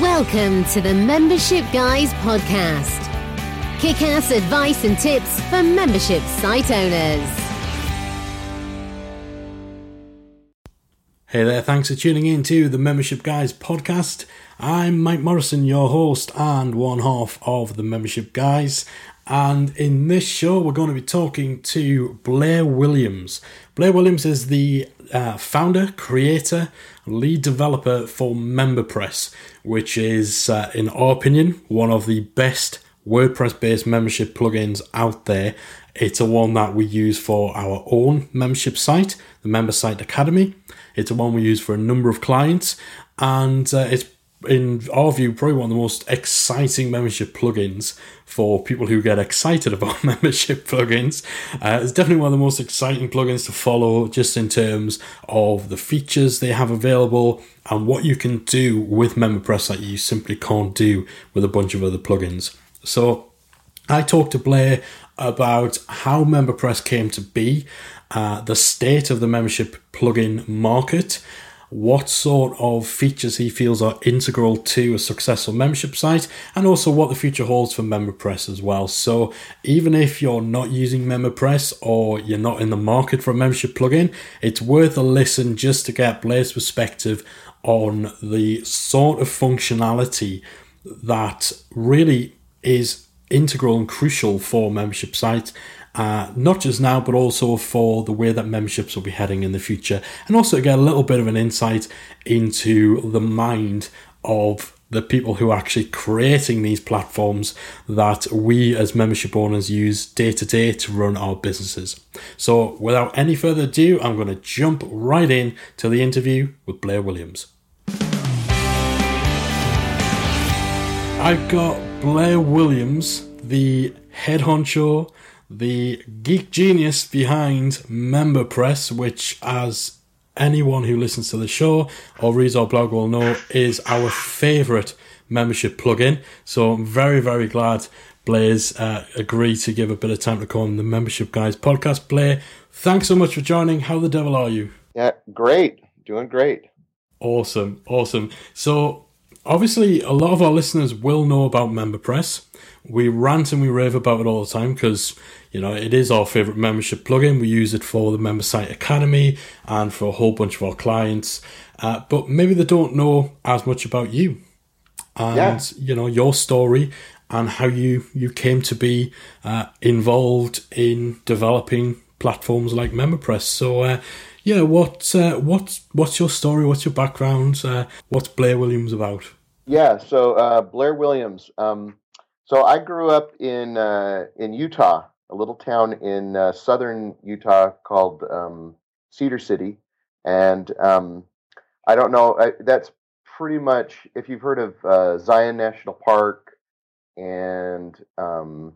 Welcome to the Membership Guys podcast. Kick ass advice and tips for membership site owners. Hey there, thanks for tuning in to the Membership Guys podcast. I'm Mike Morrison, your host and one half of the Membership Guys. And in this show, we're going to be talking to Blair Williams. Blair Williams is the uh, founder, creator, lead developer for MemberPress, which is, uh, in our opinion, one of the best WordPress based membership plugins out there. It's a one that we use for our own membership site, the Member Site Academy. It's a one we use for a number of clients, and uh, it's in our view, probably one of the most exciting membership plugins for people who get excited about membership plugins. Uh, it's definitely one of the most exciting plugins to follow, just in terms of the features they have available and what you can do with MemberPress that you simply can't do with a bunch of other plugins. So, I talked to Blair about how MemberPress came to be, uh, the state of the membership plugin market what sort of features he feels are integral to a successful membership site, and also what the future holds for MemberPress as well. So, even if you're not using MemberPress or you're not in the market for a membership plugin, it's worth a listen just to get Blair's perspective on the sort of functionality that really is integral and crucial for membership sites uh, not just now, but also for the way that memberships will be heading in the future, and also to get a little bit of an insight into the mind of the people who are actually creating these platforms that we as membership owners use day to day to run our businesses. So, without any further ado, I'm going to jump right in to the interview with Blair Williams. I've got Blair Williams, the head honcho the geek genius behind MemberPress, which, as anyone who listens to the show or reads our blog will know, is our favourite membership plugin. So I'm very, very glad Blair's uh, agreed to give a bit of time to call on the Membership Guys podcast. Blair, thanks so much for joining. How the devil are you? Yeah, great. Doing great. Awesome, awesome. So, obviously, a lot of our listeners will know about MemberPress. We rant and we rave about it all the time because you know, it is our favorite membership plugin. We use it for the Member Site Academy and for a whole bunch of our clients. Uh, but maybe they don't know as much about you and yeah. you know your story and how you you came to be uh, involved in developing platforms like MemberPress. So. Uh, yeah, what uh, what what's your story? What's your background? Uh, what's Blair Williams about? Yeah, so uh, Blair Williams. Um, so I grew up in uh, in Utah, a little town in uh, southern Utah called um, Cedar City, and um, I don't know. I, that's pretty much if you've heard of uh, Zion National Park and um,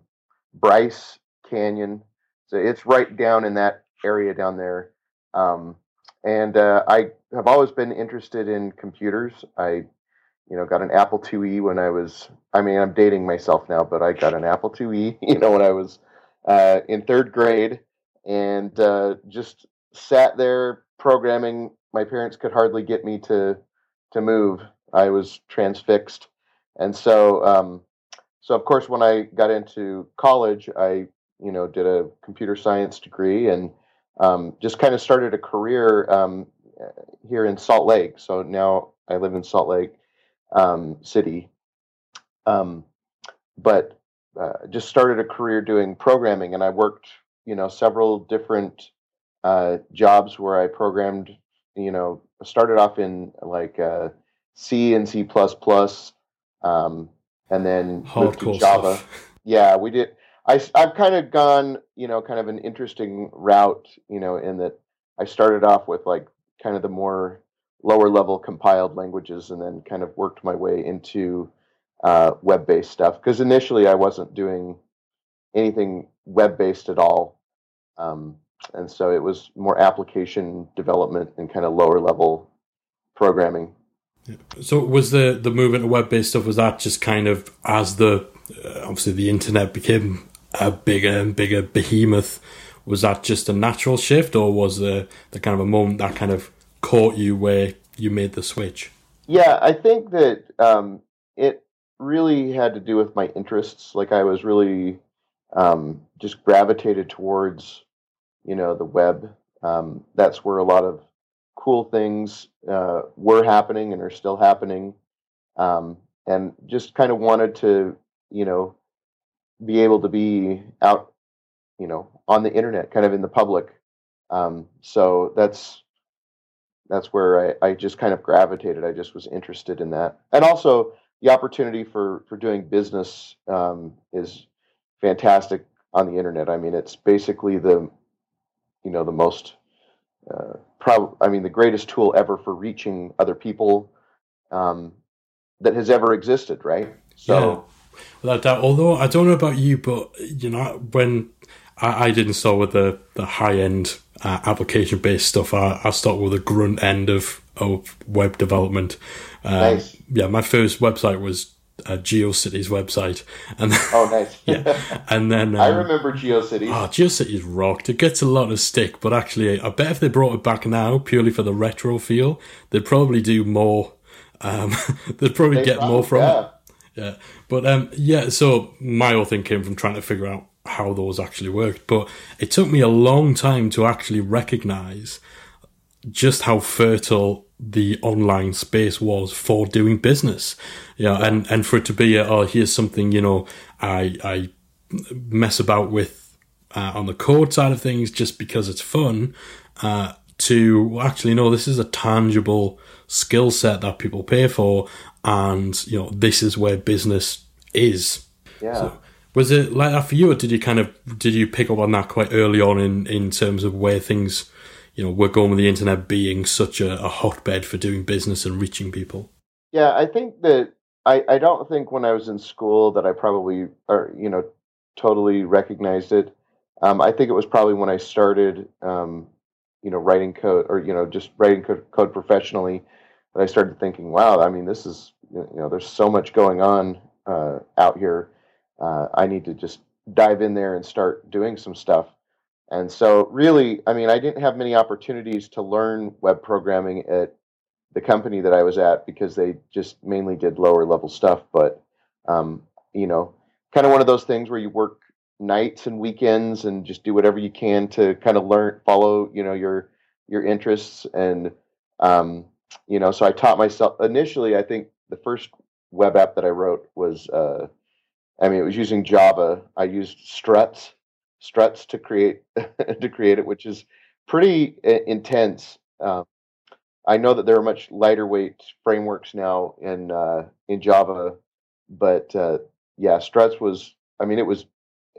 Bryce Canyon. So it's right down in that area down there. Um, and uh, I have always been interested in computers. I, you know, got an Apple IIe when I was. I mean, I'm dating myself now, but I got an Apple IIe, you know, when I was uh, in third grade and uh, just sat there programming. My parents could hardly get me to to move. I was transfixed, and so um, so of course when I got into college, I you know did a computer science degree and um, just kind of started a career um, here in Salt Lake. So now I live in Salt Lake um, City. Um, but uh, just started a career doing programming, and I worked, you know, several different uh, jobs where I programmed. You know, started off in like uh, C and C plus plus, um, and then moved to Java. Stuff. Yeah, we did. I I've kind of gone, you know, kind of an interesting route, you know, in that I started off with like kind of the more lower level compiled languages, and then kind of worked my way into uh, web-based stuff because initially I wasn't doing anything web-based at all, um, and so it was more application development and kind of lower level programming. So was the the movement to web-based stuff was that just kind of as the uh, obviously the internet became a bigger and bigger behemoth? Was that just a natural shift, or was the the kind of a moment that kind of caught you where you made the switch? Yeah, I think that um, it really had to do with my interests. Like I was really um, just gravitated towards, you know, the web. Um, that's where a lot of cool things uh, were happening and are still happening. Um, and just kind of wanted to, you know, be able to be out, you know, on the internet, kind of in the public. Um, so that's that's where I, I just kind of gravitated. I just was interested in that, and also the opportunity for for doing business um, is fantastic on the internet. I mean, it's basically the you know the most uh, prob- I mean, the greatest tool ever for reaching other people um, that has ever existed, right? So, yeah, without doubt. Although I don't know about you, but you know, when I, I didn't start with the the high end uh, application based stuff, I, I started with the grunt end of of web development. Um, nice. Yeah, my first website was uh, GeoCities website, and oh, nice. yeah, and then um, I remember GeoCities. Oh, GeoCities rocked. It gets a lot of stick, but actually, I bet if they brought it back now purely for the retro feel, they'd probably do more. Um, they'd probably they get probably, more from yeah. it. Yeah, but um, yeah. So my whole thing came from trying to figure out how those actually worked, but it took me a long time to actually recognize just how fertile the online space was for doing business. Yeah, and, and for it to be, a, oh, here's something, you know, I, I mess about with uh, on the code side of things just because it's fun, uh, to actually, no, this is a tangible skill set that people pay for. And, you know, this is where business is. Yeah. So, was it like that for you, or did you kind of did you pick up on that quite early on in in terms of where things you know, we're going with the internet being such a, a hotbed for doing business and reaching people? Yeah, I think that I, I don't think when I was in school that I probably or you know totally recognized it. Um, I think it was probably when I started, um, you know, writing code or you know just writing code, professionally that I started thinking, wow, I mean, this is you know, there's so much going on uh, out here. Uh, I need to just dive in there and start doing some stuff. And so, really, I mean, I didn't have many opportunities to learn web programming at the company that I was at because they just mainly did lower level stuff. But, um, you know, kind of one of those things where you work nights and weekends and just do whatever you can to kind of learn, follow, you know, your your interests. And, um, you know, so I taught myself initially. I think the first web app that I wrote was, uh, I mean, it was using Java. I used struts struts to create to create it, which is pretty uh, intense. Um, I know that there are much lighter weight frameworks now in uh, in Java, but uh, yeah, struts was. I mean, it was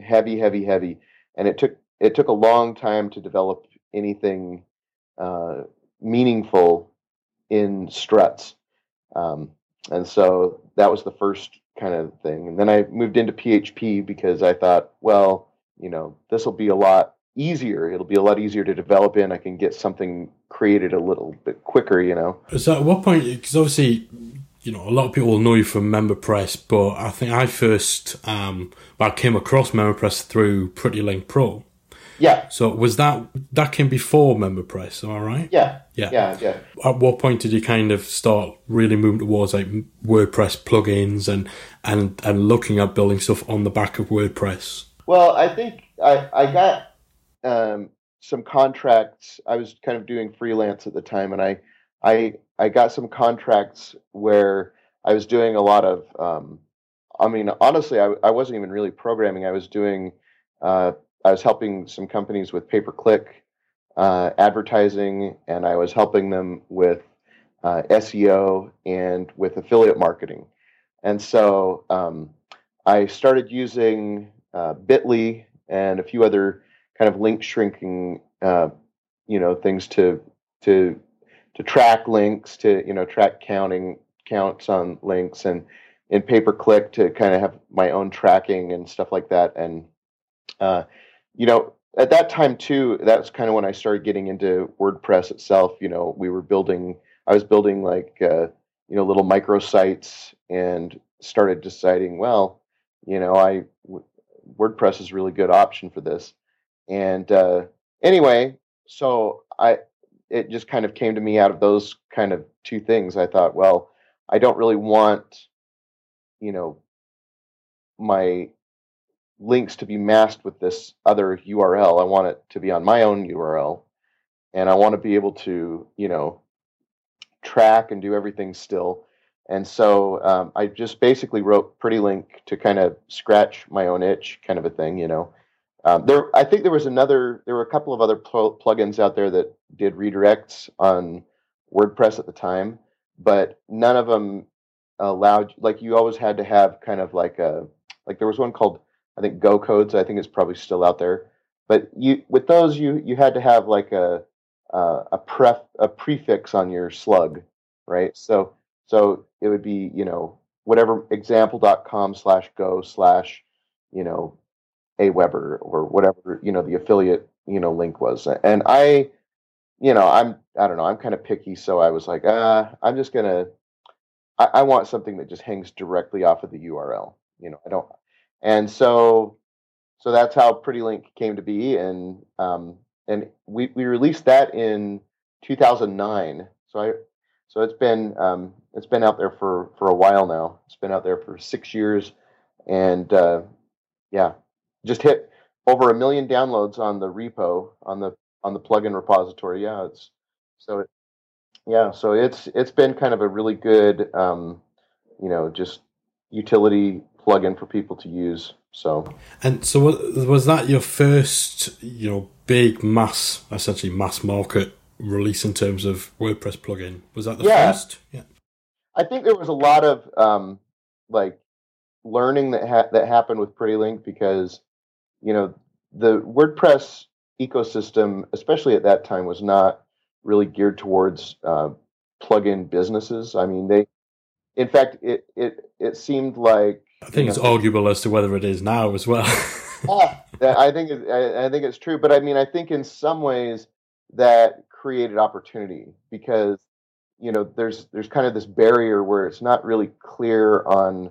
heavy, heavy, heavy, and it took it took a long time to develop anything uh, meaningful in struts. Um, and so that was the first kind of thing. And then I moved into PHP because I thought, well, you know, this will be a lot easier. It'll be a lot easier to develop in. I can get something created a little bit quicker, you know. So at what point, because obviously, you know, a lot of people will know you from MemberPress, but I think I first, um, I came across MemberPress through Pretty Link Pro. Yeah. So was that that came before MemberPress? Am I right? Yeah. Yeah. Yeah. Yeah. At what point did you kind of start really moving towards like WordPress plugins and and and looking at building stuff on the back of WordPress? Well, I think I I got um, some contracts. I was kind of doing freelance at the time, and I I I got some contracts where I was doing a lot of. Um, I mean, honestly, I I wasn't even really programming. I was doing. Uh, I was helping some companies with pay per click uh, advertising, and I was helping them with uh, SEO and with affiliate marketing. And so um, I started using uh, Bitly and a few other kind of link shrinking, uh, you know, things to to to track links, to you know, track counting counts on links, and in pay per click to kind of have my own tracking and stuff like that. And uh, you know, at that time too, that's kind of when I started getting into WordPress itself. You know, we were building, I was building like uh, you know little microsites, and started deciding, well, you know, I WordPress is a really good option for this. And uh, anyway, so I it just kind of came to me out of those kind of two things. I thought, well, I don't really want you know, my links to be masked with this other URL. I want it to be on my own URL, and I want to be able to, you know, track and do everything still. And so um, I just basically wrote Pretty Link to kind of scratch my own itch, kind of a thing, you know. Um, there, I think there was another. There were a couple of other pl- plugins out there that did redirects on WordPress at the time, but none of them allowed. Like you always had to have kind of like a like there was one called I think Go Codes. I think it's probably still out there, but you with those you you had to have like a uh, a pref a prefix on your slug, right? So so it would be you know whatever example.com slash go slash you know Aweber or whatever you know the affiliate you know link was, and I you know I'm I don't know I'm kind of picky, so I was like uh, I'm just gonna I, I want something that just hangs directly off of the URL. You know I don't, and so so that's how Pretty Link came to be, and um, and we we released that in 2009. So I so it's been um, it's been out there for for a while now. It's been out there for six years, and uh, yeah, just hit over a million downloads on the repo on the on the plugin repository. Yeah, it's so it, yeah, so it's it's been kind of a really good um, you know just utility plugin for people to use. So and so was that your first you know big mass essentially mass market release in terms of WordPress plugin? Was that the yeah. first? Yeah, I think there was a lot of um, like learning that ha- that happened with Pretty Link because you know, the WordPress ecosystem, especially at that time, was not really geared towards uh, plug-in businesses. I mean, they, in fact, it it it seemed like I think it's know, arguable as to whether it is now as well. yeah, I think it, I, I think it's true, but I mean, I think in some ways that created opportunity because you know there's there's kind of this barrier where it's not really clear on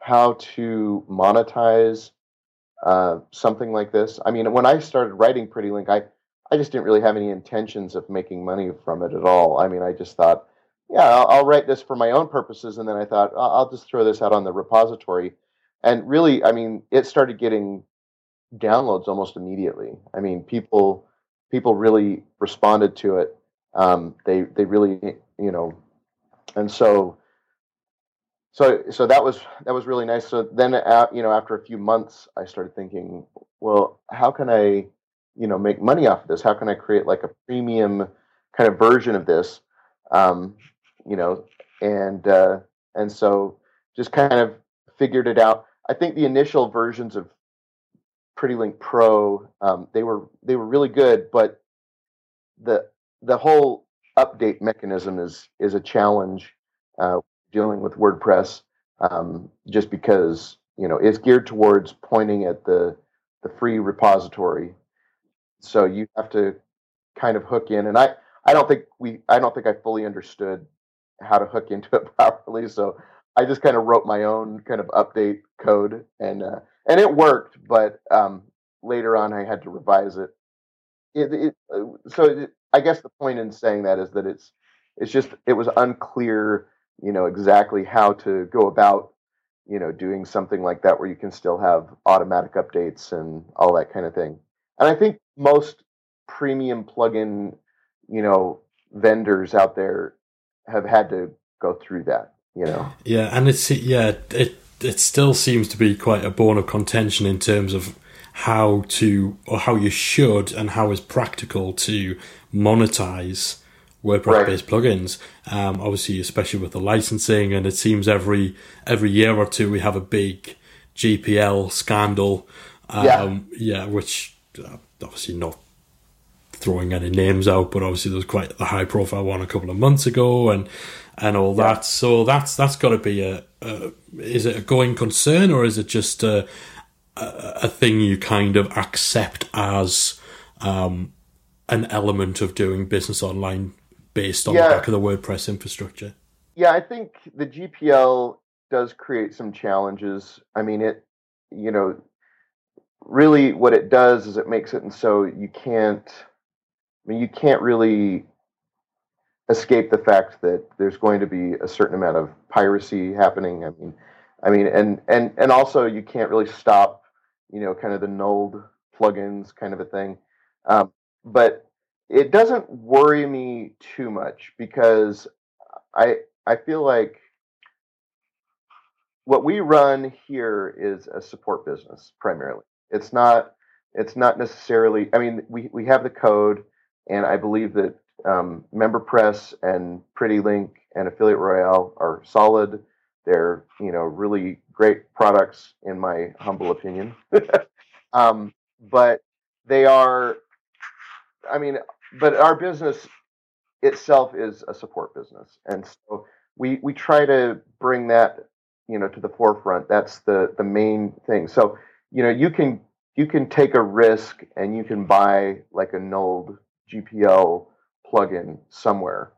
how to monetize uh, something like this. I mean, when I started writing Pretty Link, I I just didn't really have any intentions of making money from it at all. I mean, I just thought, yeah, I'll, I'll write this for my own purposes, and then I thought I'll, just throw this out on the repository. And really, I mean, it started getting downloads almost immediately. I mean, people people really responded to it. Um, they they really you know, and so so so that was that was really nice. So then, uh, you know, after a few months, I started thinking, well, how can I, you know, make money off of this? How can I create like a premium kind of version of this? Um, you know, and uh, and so just kind of figured it out. I think the initial versions of Pretty Link Pro, um, they were they were really good, but the the whole update mechanism is is a challenge uh, dealing with WordPress, um, just because you know it's geared towards pointing at the the free repository. So you have to kind of hook in, and I I don't think we I don't think I fully understood how to hook into it properly. So I just kind of wrote my own kind of update code, and uh, and it worked. But um, later on, I had to revise it. It, it uh, so it, I guess the point in saying that is that it's it's just it was unclear you know exactly how to go about you know doing something like that where you can still have automatic updates and all that kind of thing and i think most premium plugin you know vendors out there have had to go through that you know yeah and it's yeah it it still seems to be quite a bone of contention in terms of how to or how you should and how is practical to monetize WordPress based right. plugins. Um, obviously, especially with the licensing, and it seems every every year or two we have a big GPL scandal. Um, yeah. yeah, which uh, obviously not throwing any names out, but obviously there was quite a high profile one a couple of months ago, and and all yeah. that. So that's that's got to be a, a, is it a going concern or is it just a a, a thing you kind of accept as um, an element of doing business online based on yeah. the back of the WordPress infrastructure. Yeah, I think the GPL does create some challenges. I mean, it, you know, really what it does is it makes it and so you can't, mean, you can't really escape the fact that there's going to be a certain amount of piracy happening. I mean, I mean, and and and also you can't really stop, you know, kind of the nulled plugins kind of a thing. Um, but it doesn't worry me too much because I I feel like what we run here is a support business primarily. It's not it's not necessarily. I mean, we we have the code, and I believe that um, MemberPress and PrettyLink and Affiliate Royale are solid. They're you know really great products in my humble opinion. um, but they are. I mean, but our business itself is a support business, and so we we try to bring that you know to the forefront. That's the the main thing. So you know you can you can take a risk and you can buy like a nulled GPL plugin somewhere,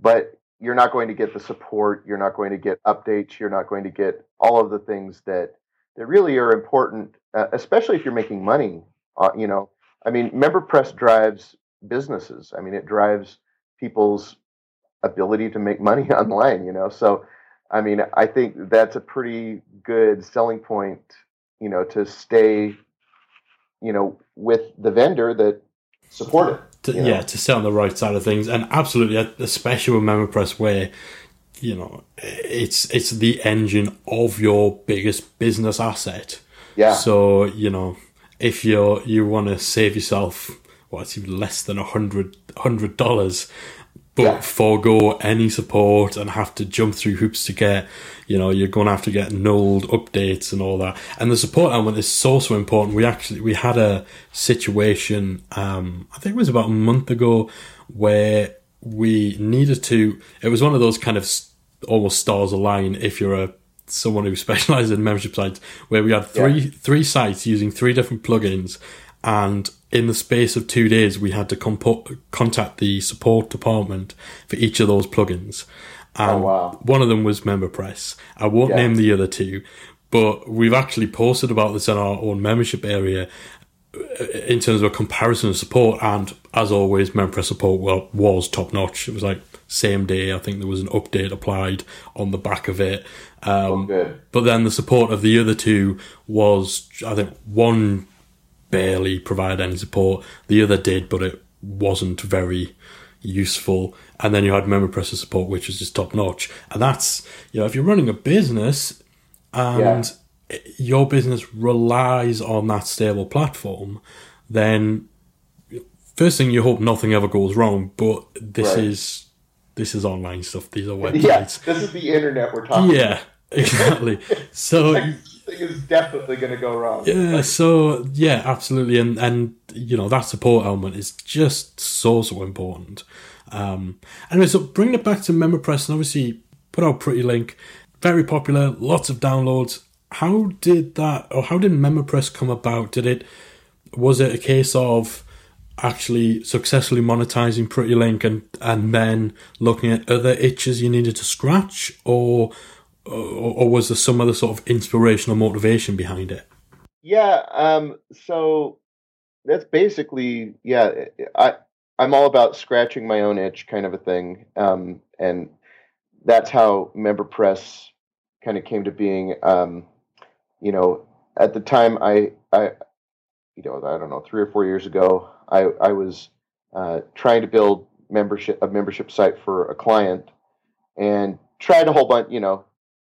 but you're not going to get the support. You're not going to get updates. You're not going to get all of the things that that really are important, uh, especially if you're making money. Uh, you know, I mean, MemberPress drives businesses. I mean, it drives people's ability to make money online. You know, so I mean, I think that's a pretty good selling point. You know, to stay, you know, with the vendor that support it. To, you know? Yeah, to stay on the right side of things, and absolutely, especially with MemberPress, where you know it's it's the engine of your biggest business asset. Yeah. So you know, if you're you want to save yourself what's even less than a hundred hundred dollars, but Yeah. forego any support and have to jump through hoops to get, you know, you're going to have to get nulled updates and all that. And the support element is so so important. We actually we had a situation, um, I think it was about a month ago, where we needed to. It was one of those kind of almost stars align if you're a someone who specializes in membership sites, where we had three Yeah. three sites using three different plugins, and in the space of two days, we had to compo- contact the support department for each of those plugins. And Oh, wow. one of them was MemberPress. I won't Yeah. name the other two, but we've actually posted about this in our own membership area uh, in terms of a comparison of support. And as always, MemberPress support well, was top notch. It was like same day. I think there was an update applied on the back of it. Um, Oh, good. but then the support of the other two was, I think, one barely provided any support. The other did, but it wasn't very useful. And then you had MemberPress support, which is just top notch. And that's, you know, if you're running a business and your business relies on that stable platform, then first thing you hope nothing ever goes wrong. But this Right. is this is online stuff. These are Yeah, websites. this is the internet we're talking. Yeah, exactly. So thing is definitely going to go wrong. yeah, so yeah, absolutely, and and you know that support element is just so so important. Um, anyway, so bringing it back to MemberPress, and obviously put out Pretty Link, very popular, lots of downloads. How did that, or how did MemberPress come about? Did it was it a case of actually successfully monetizing Pretty Link and and then looking at other itches you needed to scratch, or or, or was there some other sort of inspirational motivation behind it? Yeah. Um, so that's basically yeah. I I'm all about scratching my own itch, kind of a thing. Um, and that's how MemberPress kind of came to being. Um, you know, at the time, I I you know I don't know three or four years ago, I I was uh, trying to build membership a membership site for a client, and tried a whole bunch. You know,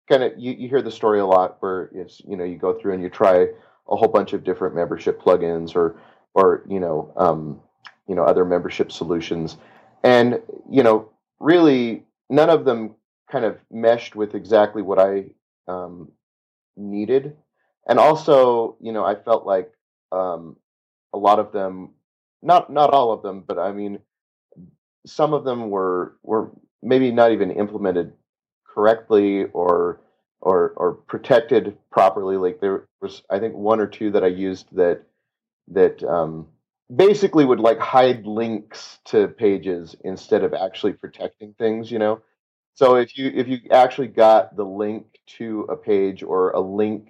kind of you, you hear the story a lot where it's you know you go through and you try a whole bunch of different membership plugins or or you know um, you know other membership solutions. And you know really none of them kind of meshed with exactly what I um, needed. And also you know I felt like um, a lot of them not not all of them but I mean some of them were were maybe not even implemented correctly or or or protected properly. Like there was, I think, one or two that I used that that um, basically would like hide links to pages instead of actually protecting things. You know, so if you if you actually got the link to a page or a link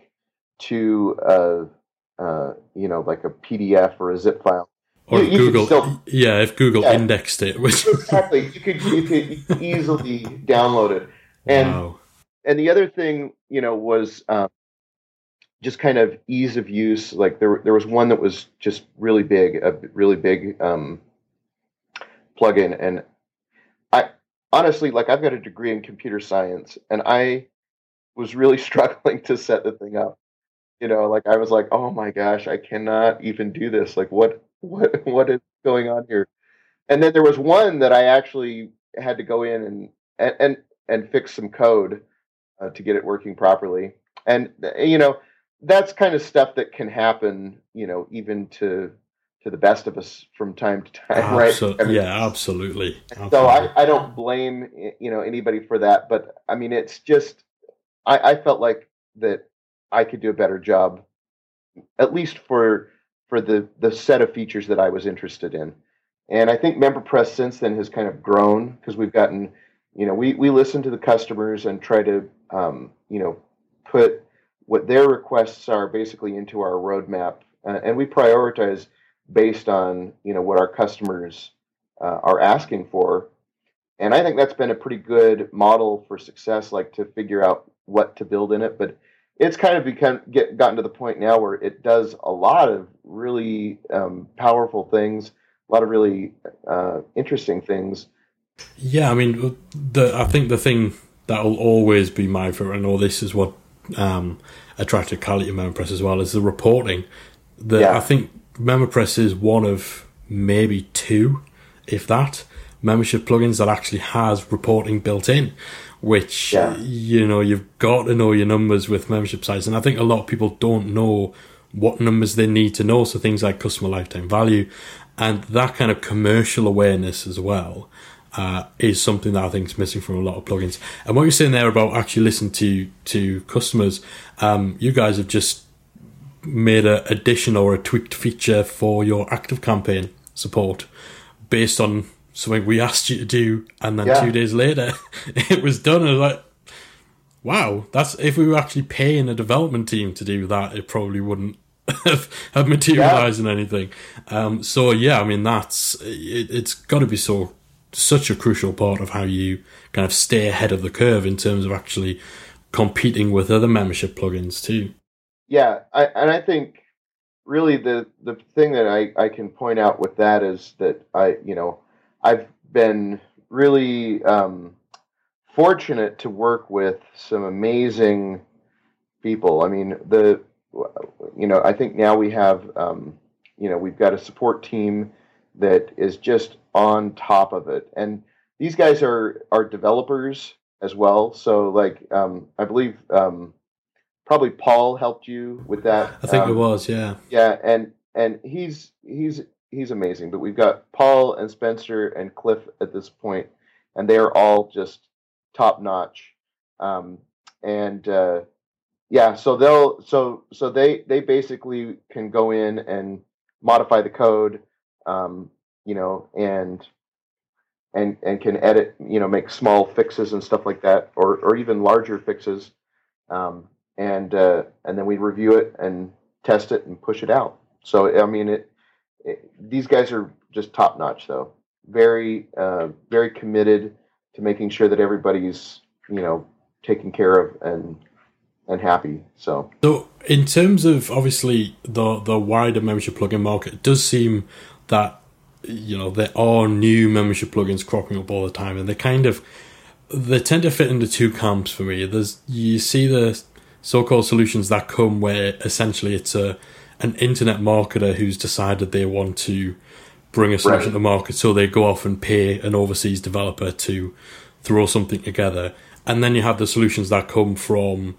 to a uh, you know like a PDF or a zip file. Or You- you Google, still- yeah, if Google Yeah. indexed it, which exactly you could you could easily download it and wow, and the other thing, you know, was um, just kind of ease of use. Like there, there was one that was just really big, a really big um, plugin, and I honestly, like, I've got a degree in computer science, and I was really struggling to set the thing up. You know, like I was like, oh my gosh, I cannot even do this. Like, what, what, what is going on here? And then there was one that I actually had to go in and and and, and fix some code uh, to get it working properly. And uh, you know, that's kind of stuff that can happen. You know, even to to the best of us from time to time, Absol- right? I mean, yeah, absolutely. absolutely. So I, I don't blame you know anybody for that, but I mean it's just I, I felt like that I could do a better job, at least for for the the set of features that I was interested in. And I think MemberPress since then has kind of grown because we've gotten, you know, we we listen to the customers and try to, um, you know, put what their requests are basically into our roadmap, uh, and we prioritize based on you know what our customers uh, are asking for. And I think that's been a pretty good model for success, like to figure out what to build in it. But it's kind of become get gotten to the point now where it does a lot of really um, powerful things, a lot of really uh, interesting things. Yeah, I mean, the I think the thing that will always be my favorite, and all this is what um, attracted Cal to MemberPress as well, is the reporting. The yeah. I think MemberPress is one of maybe two, if that, membership plugins that actually has reporting built in which yeah. you know you've got to know your numbers with membership sites and i think a lot of people don't know what numbers they need to know so things like customer lifetime value and that kind of commercial awareness as well uh, is something that I think is missing from a lot of plugins. And what you're saying there about actually listening to to customers, um, you guys have just made an addition or a tweaked feature for your ActiveCampaign support based on something we asked you to do, and then yeah. two days later it was done. And I was like, wow, that's if we were actually paying a development team to do that, it probably wouldn't have, have materialized yeah. in anything. Um, so yeah, I mean that's it, it's got to be so such a crucial part of how you kind of stay ahead of the curve in terms of actually competing with other membership plugins too. Yeah, I, and I think really the the thing that I, I can point out with that is that I you know I've been really um, fortunate to work with some amazing people. I mean, the you know, I think now we have um, you know we've got a support team that is just on top of it, and these guys are are developers as well. So, like, um, I believe um, probably Paul helped you with that. I think it um, was, yeah, yeah, and and he's he's he's amazing. But we've got Paul and Spencer and Cliff at this point, and they are all just top notch. Um, and uh, yeah, so they'll so so they they basically can go in and modify the code, um, you know, and and and can edit, you know, make small fixes and stuff like that, or or even larger fixes. Um, and uh, and then we review it and test it and push it out. So I mean, it these guys are just top notch, though. Very, uh, very committed to making sure that everybody's, you know, taken care of and and happy. So, so in terms of obviously the the wider membership plugin market, it does seem that you know there are new membership plugins cropping up all the time, and they kind of they tend to fit into two camps for me. There's you see the so-called solutions that come where essentially it's a an internet marketer who's decided they want to bring a solution right. to market, so they go off and pay an overseas developer to throw something together. And then you have the solutions that come from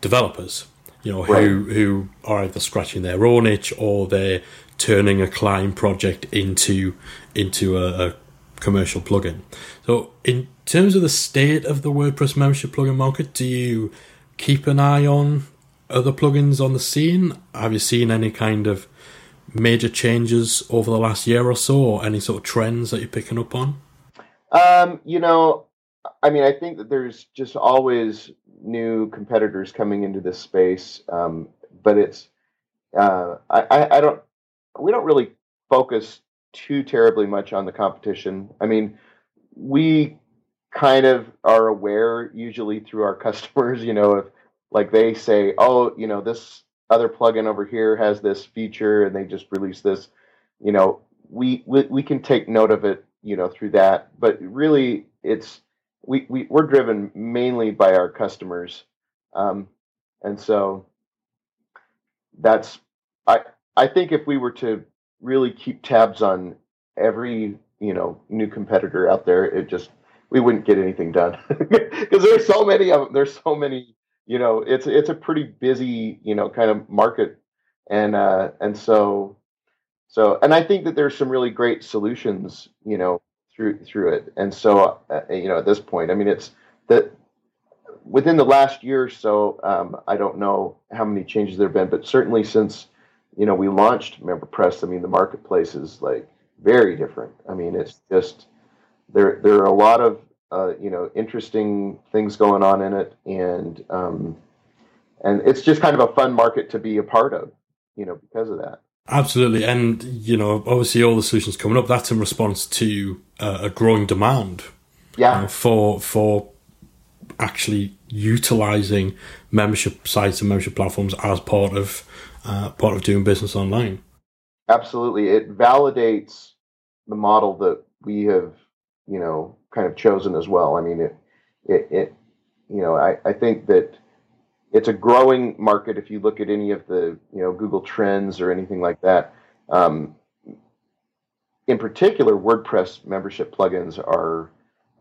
developers, you know, right. who who are either scratching their own itch or they're turning a client project into into a, a commercial plugin. So, in terms of the state of the WordPress membership plugin market, do you keep an eye on other plugins on the scene? Have you seen any kind of major changes over the last year or so, or any sort of trends that you're picking up on? Um, you know, I mean, I think that there's just always new competitors coming into this space, um, but it's uh, I, I don't we don't really focus too terribly much on the competition. I mean, we kind of are aware usually through our customers. You know, if like they say, oh, you know, this other plugin over here has this feature, and they just release this. You know, we we, we can take note of it. You know, through that, but really, it's we, we we're driven mainly by our customers, um, and so that's I I think if we were to really keep tabs on every you know new competitor out there, it just we wouldn't get anything done because there's so many of them. There's so many. You know, it's it's a pretty busy you know kind of market, and uh, and so so and I think that there's some really great solutions. You know, through through it, and so uh, you know at this point, I mean, it's that within the last year or so, um, I don't know how many changes there have been, but certainly since you know we launched MemberPress, I mean the marketplace is like very different. I mean it's just there there are a lot of uh, you know interesting things going on in it, and um, and it's just kind of a fun market to be a part of, you know, because of that. Absolutely, and you know, obviously, all the solutions coming up that's in response to uh, a growing demand. Yeah. Uh, for for actually utilizing membership sites and membership platforms as part of uh, part of doing business online. Absolutely, it validates the model that we have, you know, kind of chosen as well. I mean, it, it, it you know, I, I think that it's a growing market. If you look at any of the, you know, Google Trends or anything like that, um, in particular, WordPress membership plugins are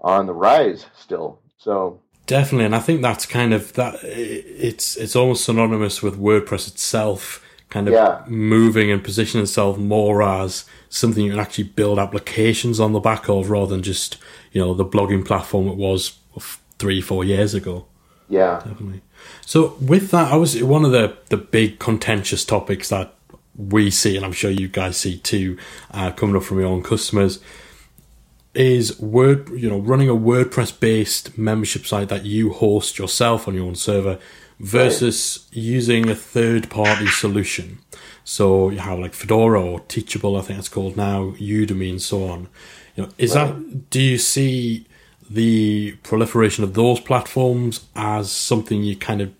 on the rise still. So Definitely, and I think that's kind of that. It's it's almost synonymous with WordPress itself, kind of yeah. moving and positioning itself more as something you can actually build applications on the back of, rather than just you know the blogging platform it was three four years ago. Yeah, definitely. So with that, I was one of the the big contentious topics that we see, and I'm sure you guys see too, uh, coming up from your own customers is word you know running a WordPress based membership site that you host yourself on your own server versus right. using a third party solution. So you have like Fedora or Teachable, I think it's called now, Udemy and so on. You know, is right. that do you see the proliferation of those platforms as something you kind of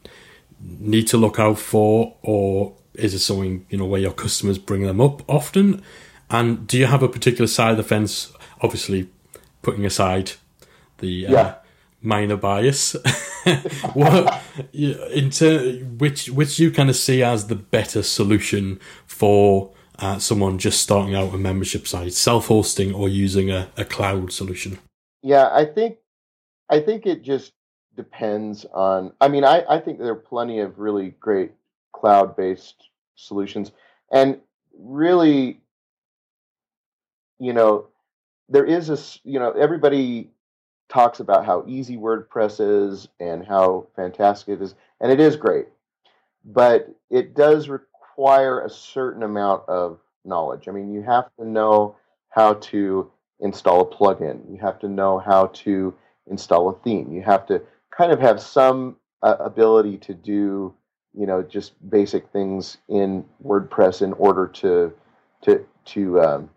need to look out for or is it something, you know, where your customers bring them up often? And do you have a particular side of the fence obviously putting aside the uh, yeah. minor bias, what in ter- which which you kind of see as the better solution for uh, someone just starting out a membership site, self-hosting or using a, a cloud solution? Yeah, I think I think it just depends on. I mean, I I think there are plenty of really great cloud-based solutions, and really, you know, there is a you know everybody talks about how easy WordPress is and how fantastic it is, and it is great, but it does require a certain amount of knowledge. I mean, you have to know how to install a plugin. You have to know how to install a theme. You have to kind of have some uh, ability to do, you know, just basic things in WordPress in order to to to um,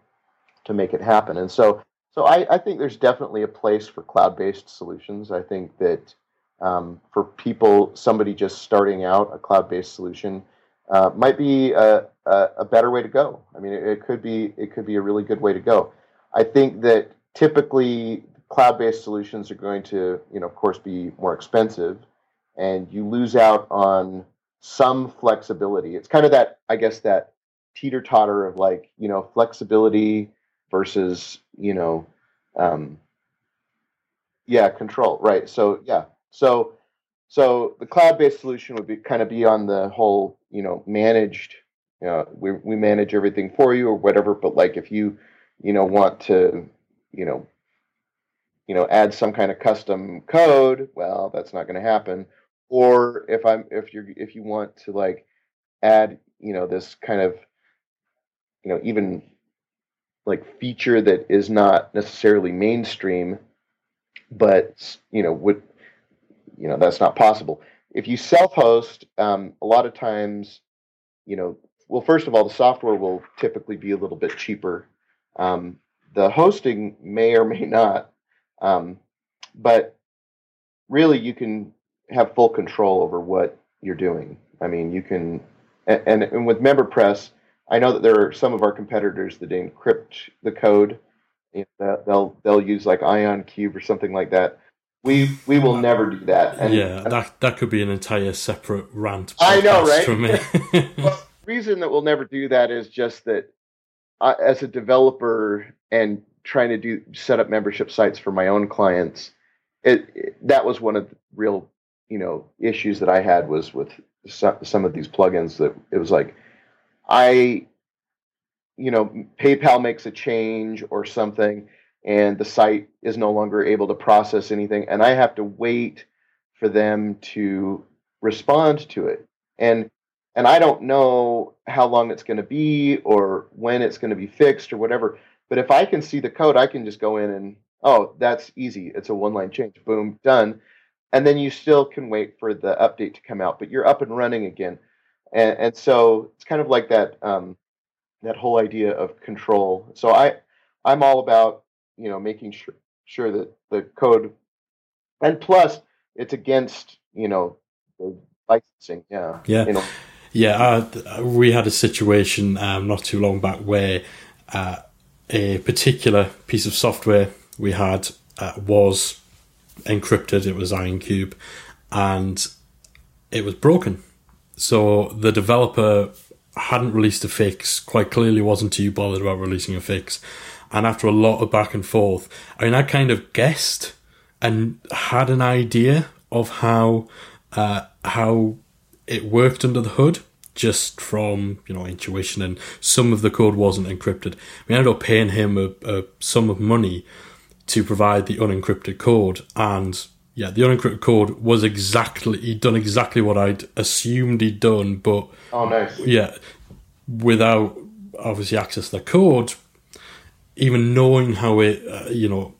to make it happen. And so, so I, I think there's definitely a place for cloud-based solutions. I think that um, for people, somebody just starting out, a cloud-based solution uh, might be a, a, a, better way to go. I mean, it, it, could be it could be a really good way to go. I think that typically cloud-based solutions are going to, you know, of course, be more expensive, and you lose out on some flexibility. It's kind of that, I guess, that teeter totter of like, you know, flexibility versus you know um, yeah control right so yeah so so the cloud-based solution would be kind of be on the whole you know managed you know, we, we manage everything for you or whatever but like if you you know want to you know you know add some kind of custom code well that's not going to happen. Or if i'm if you're if you want to like add you know this kind of you know even like feature that is not necessarily mainstream, but you know would you know that's not possible. If you self-host, um, a lot of times, you know, well, first of all, the software will typically be a little bit cheaper. Um, the hosting may or may not. Um, but really, you can have full control over what you're doing. I mean, you can, and, and with MemberPress, I know that there are some of our competitors that encrypt the code. Uh, they'll they'll use like IonCube or something like that. We we will never do that. And, yeah, that that could be an entire separate rant. I know, right? Me. well, the reason that we'll never do that is just that I, as a developer and trying to do set up membership sites for my own clients, it, it that was one of the real you know issues that I had was with some, some of these plugins that it was like I you know PayPal makes a change or something and the site is no longer able to process anything and I have to wait for them to respond to it and and I don't know how long it's going to be or when it's going to be fixed or whatever but if I can see the code, I can just go in and, oh, that's easy. It's a one line change. Boom, done. And then you still can wait for the update to come out, but you're up and running again. And, and so it's kind of like that um, that whole idea of control. So I I'm all about you know making sure sure that the code and plus it's against you know the licensing. Yeah. Yeah. You know. Yeah, uh, we had a situation um, not too long back where uh, a particular piece of software we had uh, was encrypted. It was IonCube, and it was broken. So the developer hadn't released a fix. Quite clearly, wasn't too bothered about releasing a fix. And after a lot of back and forth, I mean, I kind of guessed and had an idea of how uh, how it worked under the hood just from you know intuition, and some of the code wasn't encrypted. We ended up paying him a, a sum of money to provide the unencrypted code, and yeah, the unencrypted code was exactly he'd done exactly what I'd assumed he'd done, but oh nice, yeah, without obviously access to the code, even knowing how it uh, you know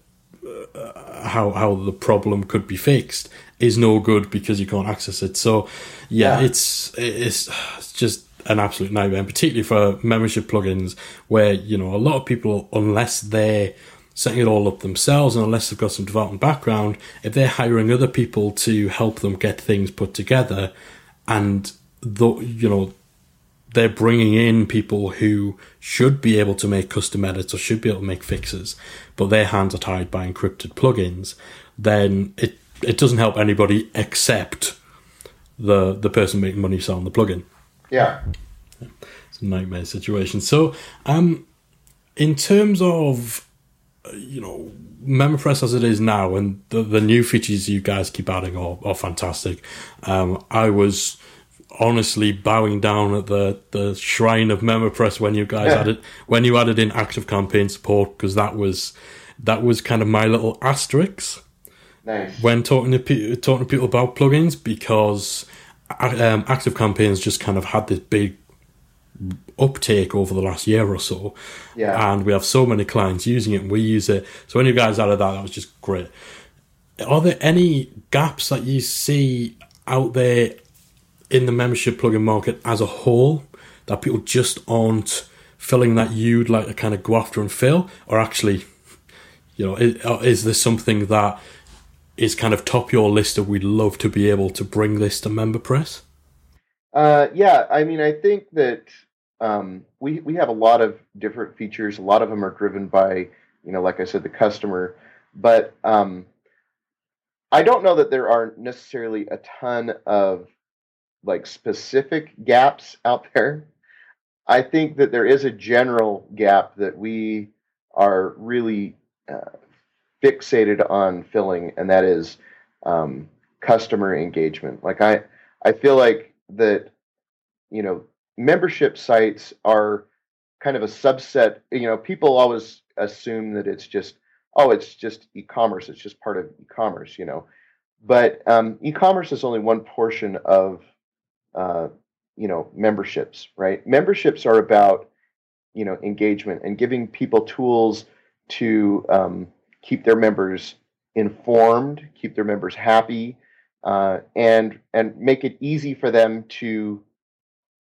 uh, how how the problem could be fixed is no good because you can't access it. So yeah, yeah. it's it's it's just an absolute nightmare, and particularly for membership plugins where you know a lot of people, unless they're setting it all up themselves and unless they've got some development background, if they're hiring other people to help them get things put together, and though you know they're bringing in people who should be able to make custom edits or should be able to make fixes, but their hands are tied by encrypted plugins, then it it doesn't help anybody except the the person making money selling the plugin. Yeah. It's a nightmare situation. So, um, in terms of you know MemberPress as it is now, and the, the new features you guys keep adding are, are fantastic. Um, I was honestly bowing down at the, the shrine of MemberPress when you guys yeah. added when you added in ActiveCampaign support because that was that was kind of my little asterisk nice. when talking to talking to people about plugins because um, ActiveCampaign's just kind of had this big uptake over the last year or so. Yeah. And we have so many clients using it and we use it. So when you guys added that, that was just great. Are there any gaps that you see out there in the membership plugin market as a whole that people just aren't filling that you'd like to kind of go after and fill? Or actually, you know, is, is this something that is kind of top your list that we'd love to be able to bring this to MemberPress? Uh, yeah, I mean, I think that um, we we have a lot of different features. A lot of them are driven by, you know, like I said, the customer. But um, I don't know that there are necessarily a ton of like specific gaps out there. I think that there is a general gap that we are really uh, fixated on filling, and that is um, customer engagement. Like I, I feel like that, you know, membership sites are kind of a subset. You know, people always assume that it's just, oh, it's just e-commerce. It's just part of e-commerce. You know, but um, e-commerce is only one portion of, uh, you know, memberships. Right? Memberships are about, you know, engagement and giving people tools to um, keep their members informed, keep their members happy, uh, and and make it easy for them to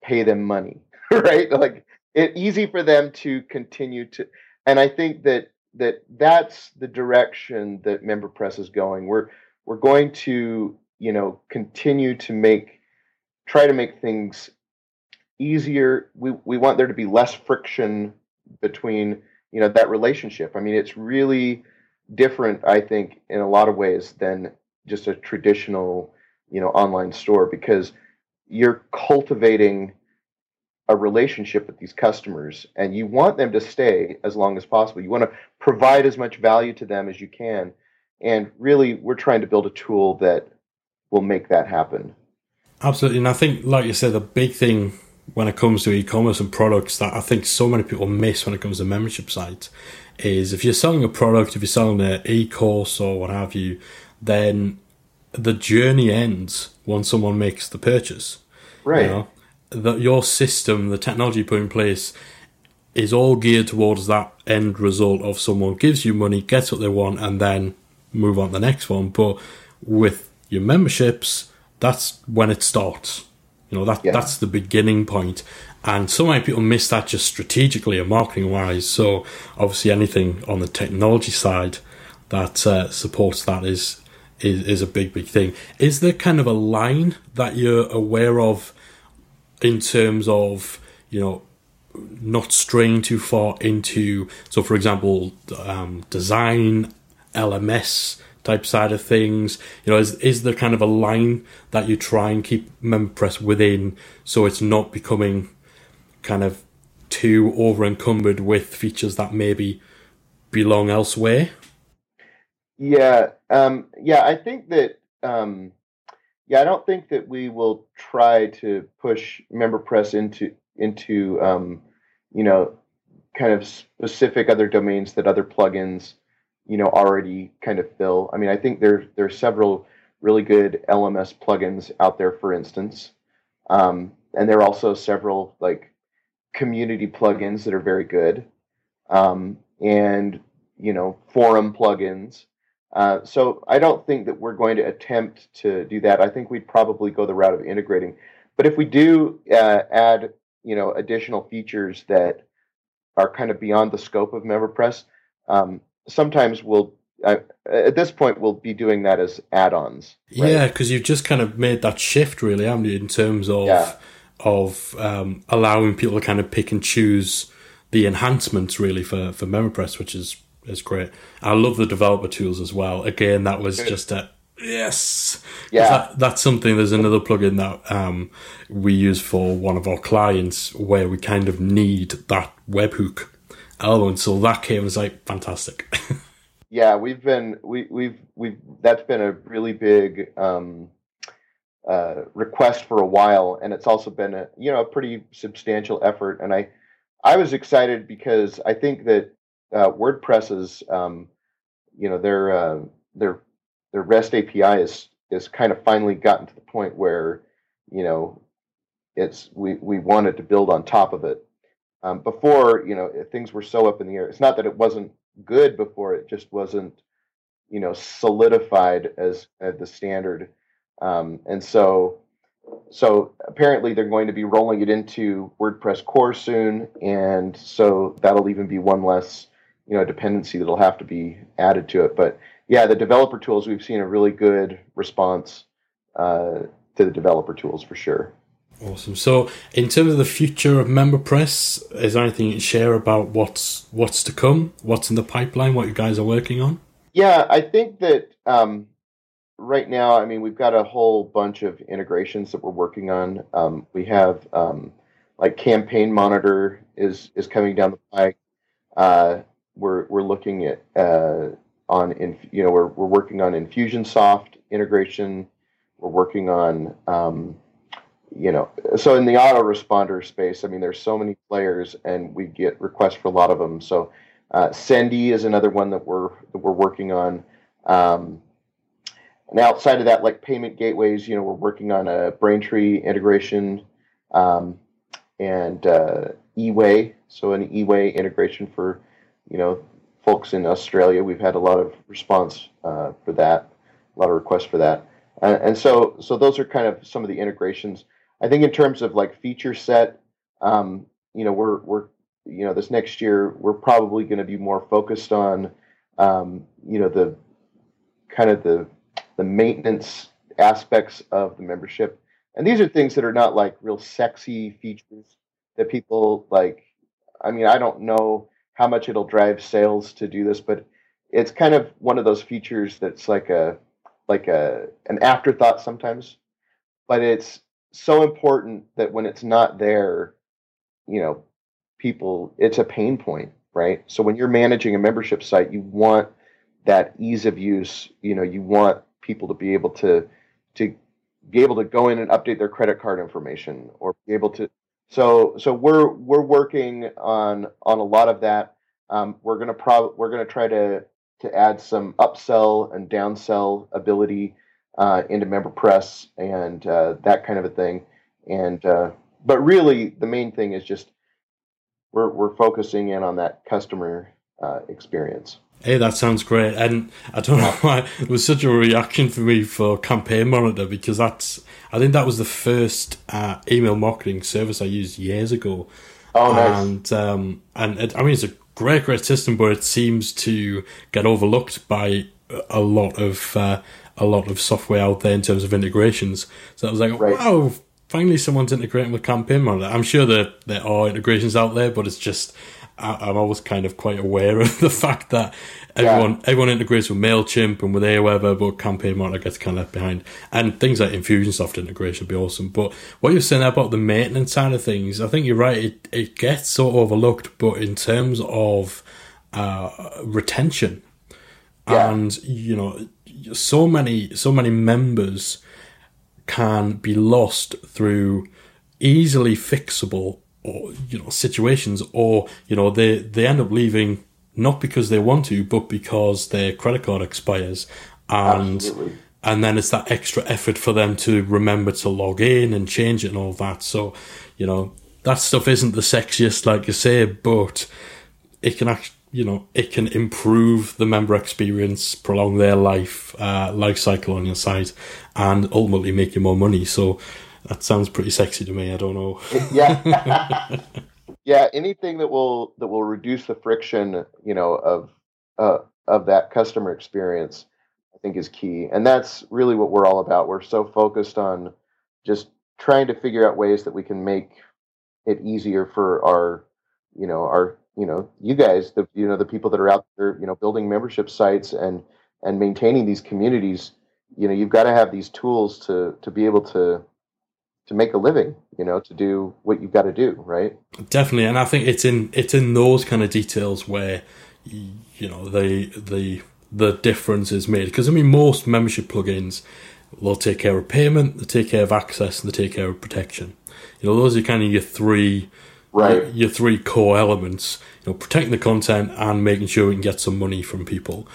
pay them money, right? Like it easy for them to continue to. And I think that that that's the direction that MemberPress is going. We're we're going to you know continue to make try to make things easier. We we want there to be less friction between you know that relationship. I mean, it's really different, I think, in a lot of ways than just a traditional you know online store because you're cultivating a relationship with these customers and you want them to stay as long as possible. You want to provide as much value to them as you can. And really, we're trying to build a tool that will make that happen. Absolutely. And I think, like you said, the big thing when it comes to e-commerce and products that I think so many people miss when it comes to membership sites is if you're selling a product, if you're selling an e-course or what have you, then the journey ends once someone makes the purchase. Right. You know? that your system, the technology you put in place, is all geared towards that end result of someone gives you money, gets what they want, and then move on to the next one. But with your memberships, that's when it starts. You know that yeah. that's the beginning point, and so many people miss that just strategically and marketing wise. So obviously, anything on the technology side that uh, supports that is, is is a big big thing. Is there kind of a line that you're aware of in terms of you know not straying too far into so for example um, design lms type side of things you know is, is there kind of a line that you try and keep memberpress within so it's not becoming kind of too over encumbered with features that maybe belong elsewhere yeah um, yeah i think that um, yeah, I don't think that we will try to push MemberPress into into um, you know kind of specific other domains that other plugins you know already kind of fill. I mean, I think there there are several really good LMS plugins out there, for instance, um, and there are also several like community plugins that are very good, um, and you know forum plugins uh, so I don't think that we're going to attempt to do that. I think we'd probably go the route of integrating. But if we do uh, add, you know, additional features that are kind of beyond the scope of MemberPress, um, sometimes we'll uh, at this point we'll be doing that as add-ons. Right? Yeah, because you've just kind of made that shift, really, haven't you, in terms of yeah. of um, allowing people to kind of pick and choose the enhancements, really, for for MemberPress, which is is great. I love the developer tools as well. Again, that was just a yes. Yeah, that, that's something. There's another plugin that um, we use for one of our clients where we kind of need that webhook element. So that came was like fantastic. yeah, we've been we we've we've that's been a really big. Um, uh, request for a while, and it's also been a you know a pretty substantial effort. And I I was excited because I think that uh, WordPress um, you know, their uh, their their REST API is is kind of finally gotten to the point where, you know, it's we we wanted to build on top of it. Um, before, you know, things were so up in the air. It's not that it wasn't good before; it just wasn't, you know, solidified as, as the standard. Um, and so, so apparently they're going to be rolling it into WordPress core soon, and so that'll even be one less you know a dependency that'll have to be added to it. But yeah, the developer tools we've seen a really good response uh, to the developer tools for sure. Awesome. So, in terms of the future of MemberPress, is there anything you can share about what's what's to come, what's in the pipeline, what you guys are working on? Yeah, I think that um, right now, I mean, we've got a whole bunch of integrations that we're working on. Um, we have um, like Campaign Monitor is is coming down the pike. Uh, we're we're looking at uh, on in you know we're we're working on Infusionsoft integration. We're working on um, you know so in the autoresponder space. I mean, there's so many players, and we get requests for a lot of them. So uh, Sendy is another one that we're that we're working on. Um, and outside of that, like payment gateways, you know, we're working on a Braintree integration um, and uh, eWay, so an eWay integration for you know, folks in Australia, we've had a lot of response uh, for that, a lot of requests for that, and, and, so so those are kind of some of the integrations. I think in terms of like feature set, um, you know, we're we're you know, this next year, we're probably going to be more focused on, um, you know, the kind of the the maintenance aspects of the membership. And these are things that are not like real sexy features that people like. I mean, I don't know how much it'll drive sales to do this, but it's kind of one of those features that's like a like a an afterthought sometimes. But it's so important that when it's not there, you know, people it's a pain point, right? So when you're managing a membership site, you want that ease of use, you know, you want people to be able to to be able to go in and update their credit card information or be able to so so we're we're working on on a lot of that. Um, we're gonna prob we're gonna try to to add some upsell and downsell ability uh, into MemberPress and uh, that kind of a thing. And uh, but really the main thing is just we're we're focusing in on that customer uh, experience Hey, that sounds great. And I don't know why it was such a reaction for me for Campaign Monitor because that's, I think that was the first uh, email marketing service I used years ago. Oh, nice. And, um, and it, I mean, it's a great, great system, but it seems to get overlooked by a lot of, uh, a lot of software out there in terms of integrations. So I was like, right. wow, finally someone's integrating with Campaign Monitor. I'm sure that there are integrations out there, but it's just, I, am always kind of quite aware of the fact that everyone yeah. everyone integrates with Mailchimp and with Aweber, but Campaign Monitor gets kind of left behind. And things like Infusionsoft integration would be awesome. But what you're saying about the maintenance side of things, I think you're right. It it gets sort of overlooked, but in terms of uh, retention, yeah. and you know, so many so many members can be lost through easily fixable or you know situations or you know they they end up leaving not because they want to but because their credit card expires. And Absolutely. and then it's that extra effort for them to remember to log in and change it and all that. So you know that stuff isn't the sexiest like you say but it can actually you know it can improve the member experience prolong their life uh, life cycle on your site and ultimately make you more money. So that sounds pretty sexy to me. I don't know. yeah, yeah. Anything that will that will reduce the friction, you know, of uh, of that customer experience, I think is key, and that's really what we're all about. We're so focused on just trying to figure out ways that we can make it easier for our, you know, our, you know, you guys, the you know, the people that are out there, you know, building membership sites and and maintaining these communities. You know, you've got to have these tools to to be able to to make a living you know to do what you've got to do right? Definitely and i think it's in it's in those kind of details where you know the the the difference is made. Because i mean most membership plugins they'll take care of payment they take care of access and they take care of protection. You know those are kind of your three right. your, your three core elements you know protecting the content and making sure we can get some money from people.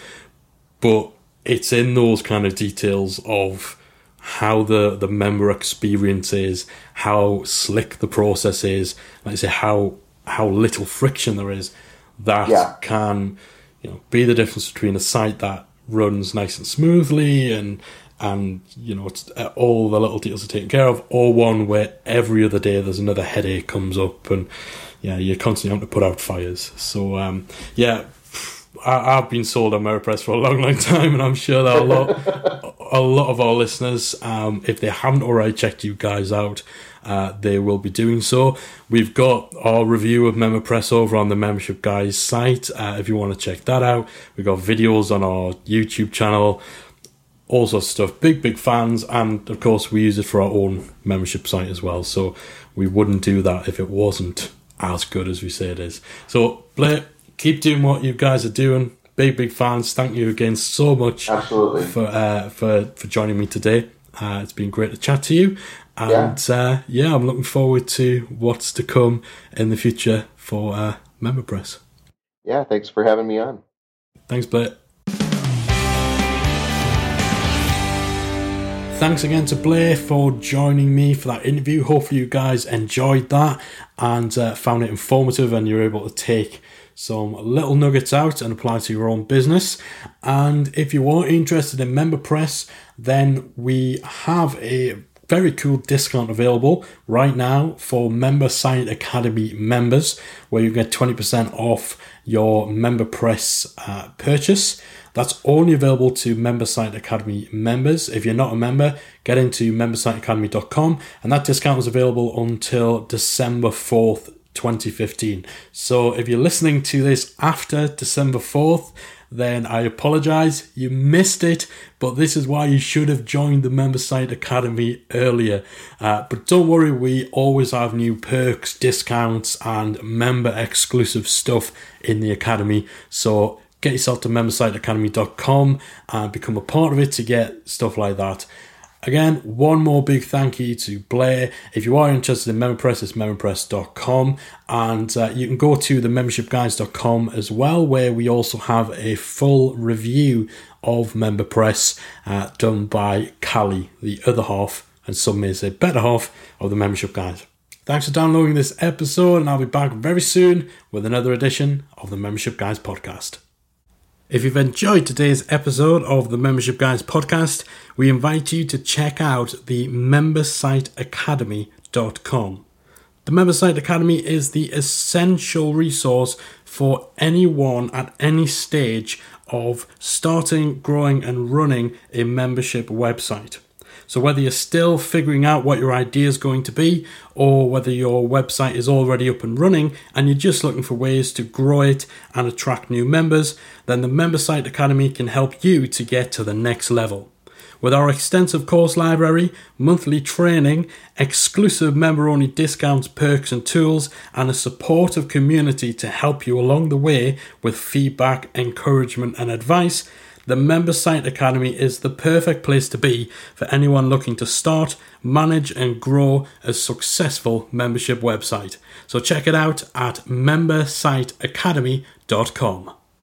But it's in those kind of details of how the, the member experience is, how slick the process is, like I say, how how little friction there is, that yeah. can you know be the difference between a site that runs nice and smoothly and and you know it's, uh, all the little details are taken care of, or one where every other day there's another headache comes up and yeah you're constantly having to put out fires. So um, yeah, I, have been sold on MemberPress for a long, long time, and I'm sure that a lot, a lot of our listeners, um, if they haven't already checked you guys out, uh, they will be doing so. We've got our review of MemberPress over on the Membership Guys site. Uh, if you want to check that out, we've got videos on our YouTube channel, all sorts of stuff. Big, big fans, and of course, we use it for our own membership site as well. So we wouldn't do that if it wasn't as good as we say it is. So, Blair keep doing what you guys are doing. Big, big fans. Thank you again so much Absolutely. for uh, for for joining me today. Uh, it's been great to chat to you, and yeah. Uh, yeah, I'm looking forward to what's to come in the future for uh, MemberPress. Yeah, thanks for having me on. Thanks, Blair. Thanks again to Blair for joining me for that interview. Hopefully, you guys enjoyed that and uh, found it informative, and you're able to take some little nuggets out and apply to your own business. And if you are interested in MemberPress, then we have a very cool discount available right now for Member Site Academy members, where you get 20% off your MemberPress uh, purchase. That's only available to Member Site Academy members. If you're not a member, get into membersiteacademy.com, and that discount is available until December 4th, 2015. So if you're listening to this after December 4th, then I apologize. You missed it, but this is why you should have joined the Member Site Academy earlier. Uh, but don't worry, we always have new perks, discounts, and member exclusive stuff in the Academy. So get yourself to membersiteacademy.com and become a part of it to get stuff like that. Again, one more big thank you to Blair. If you are interested in MemberPress, it's memberpress.com. And uh, you can go to the membershipguys.com as well, where we also have a full review of MemberPress uh, done by Callie, the other half, and some may say better half of the Membership Guys. Thanks for downloading this episode, and I'll be back very soon with another edition of the Membership Guys podcast. If you've enjoyed today's episode of the Membership Guys podcast, we invite you to check out the membersiteacademy.com. The Membersite Academy is the essential resource for anyone at any stage of starting, growing, and running a membership website. So, whether you're still figuring out what your idea is going to be, or whether your website is already up and running and you're just looking for ways to grow it and attract new members, then the Member Site Academy can help you to get to the next level. With our extensive course library, monthly training, exclusive member only discounts, perks, and tools, and a supportive community to help you along the way with feedback, encouragement, and advice, the Member Site Academy is the perfect place to be for anyone looking to start, manage, and grow a successful membership website. So check it out at membersiteacademy.com.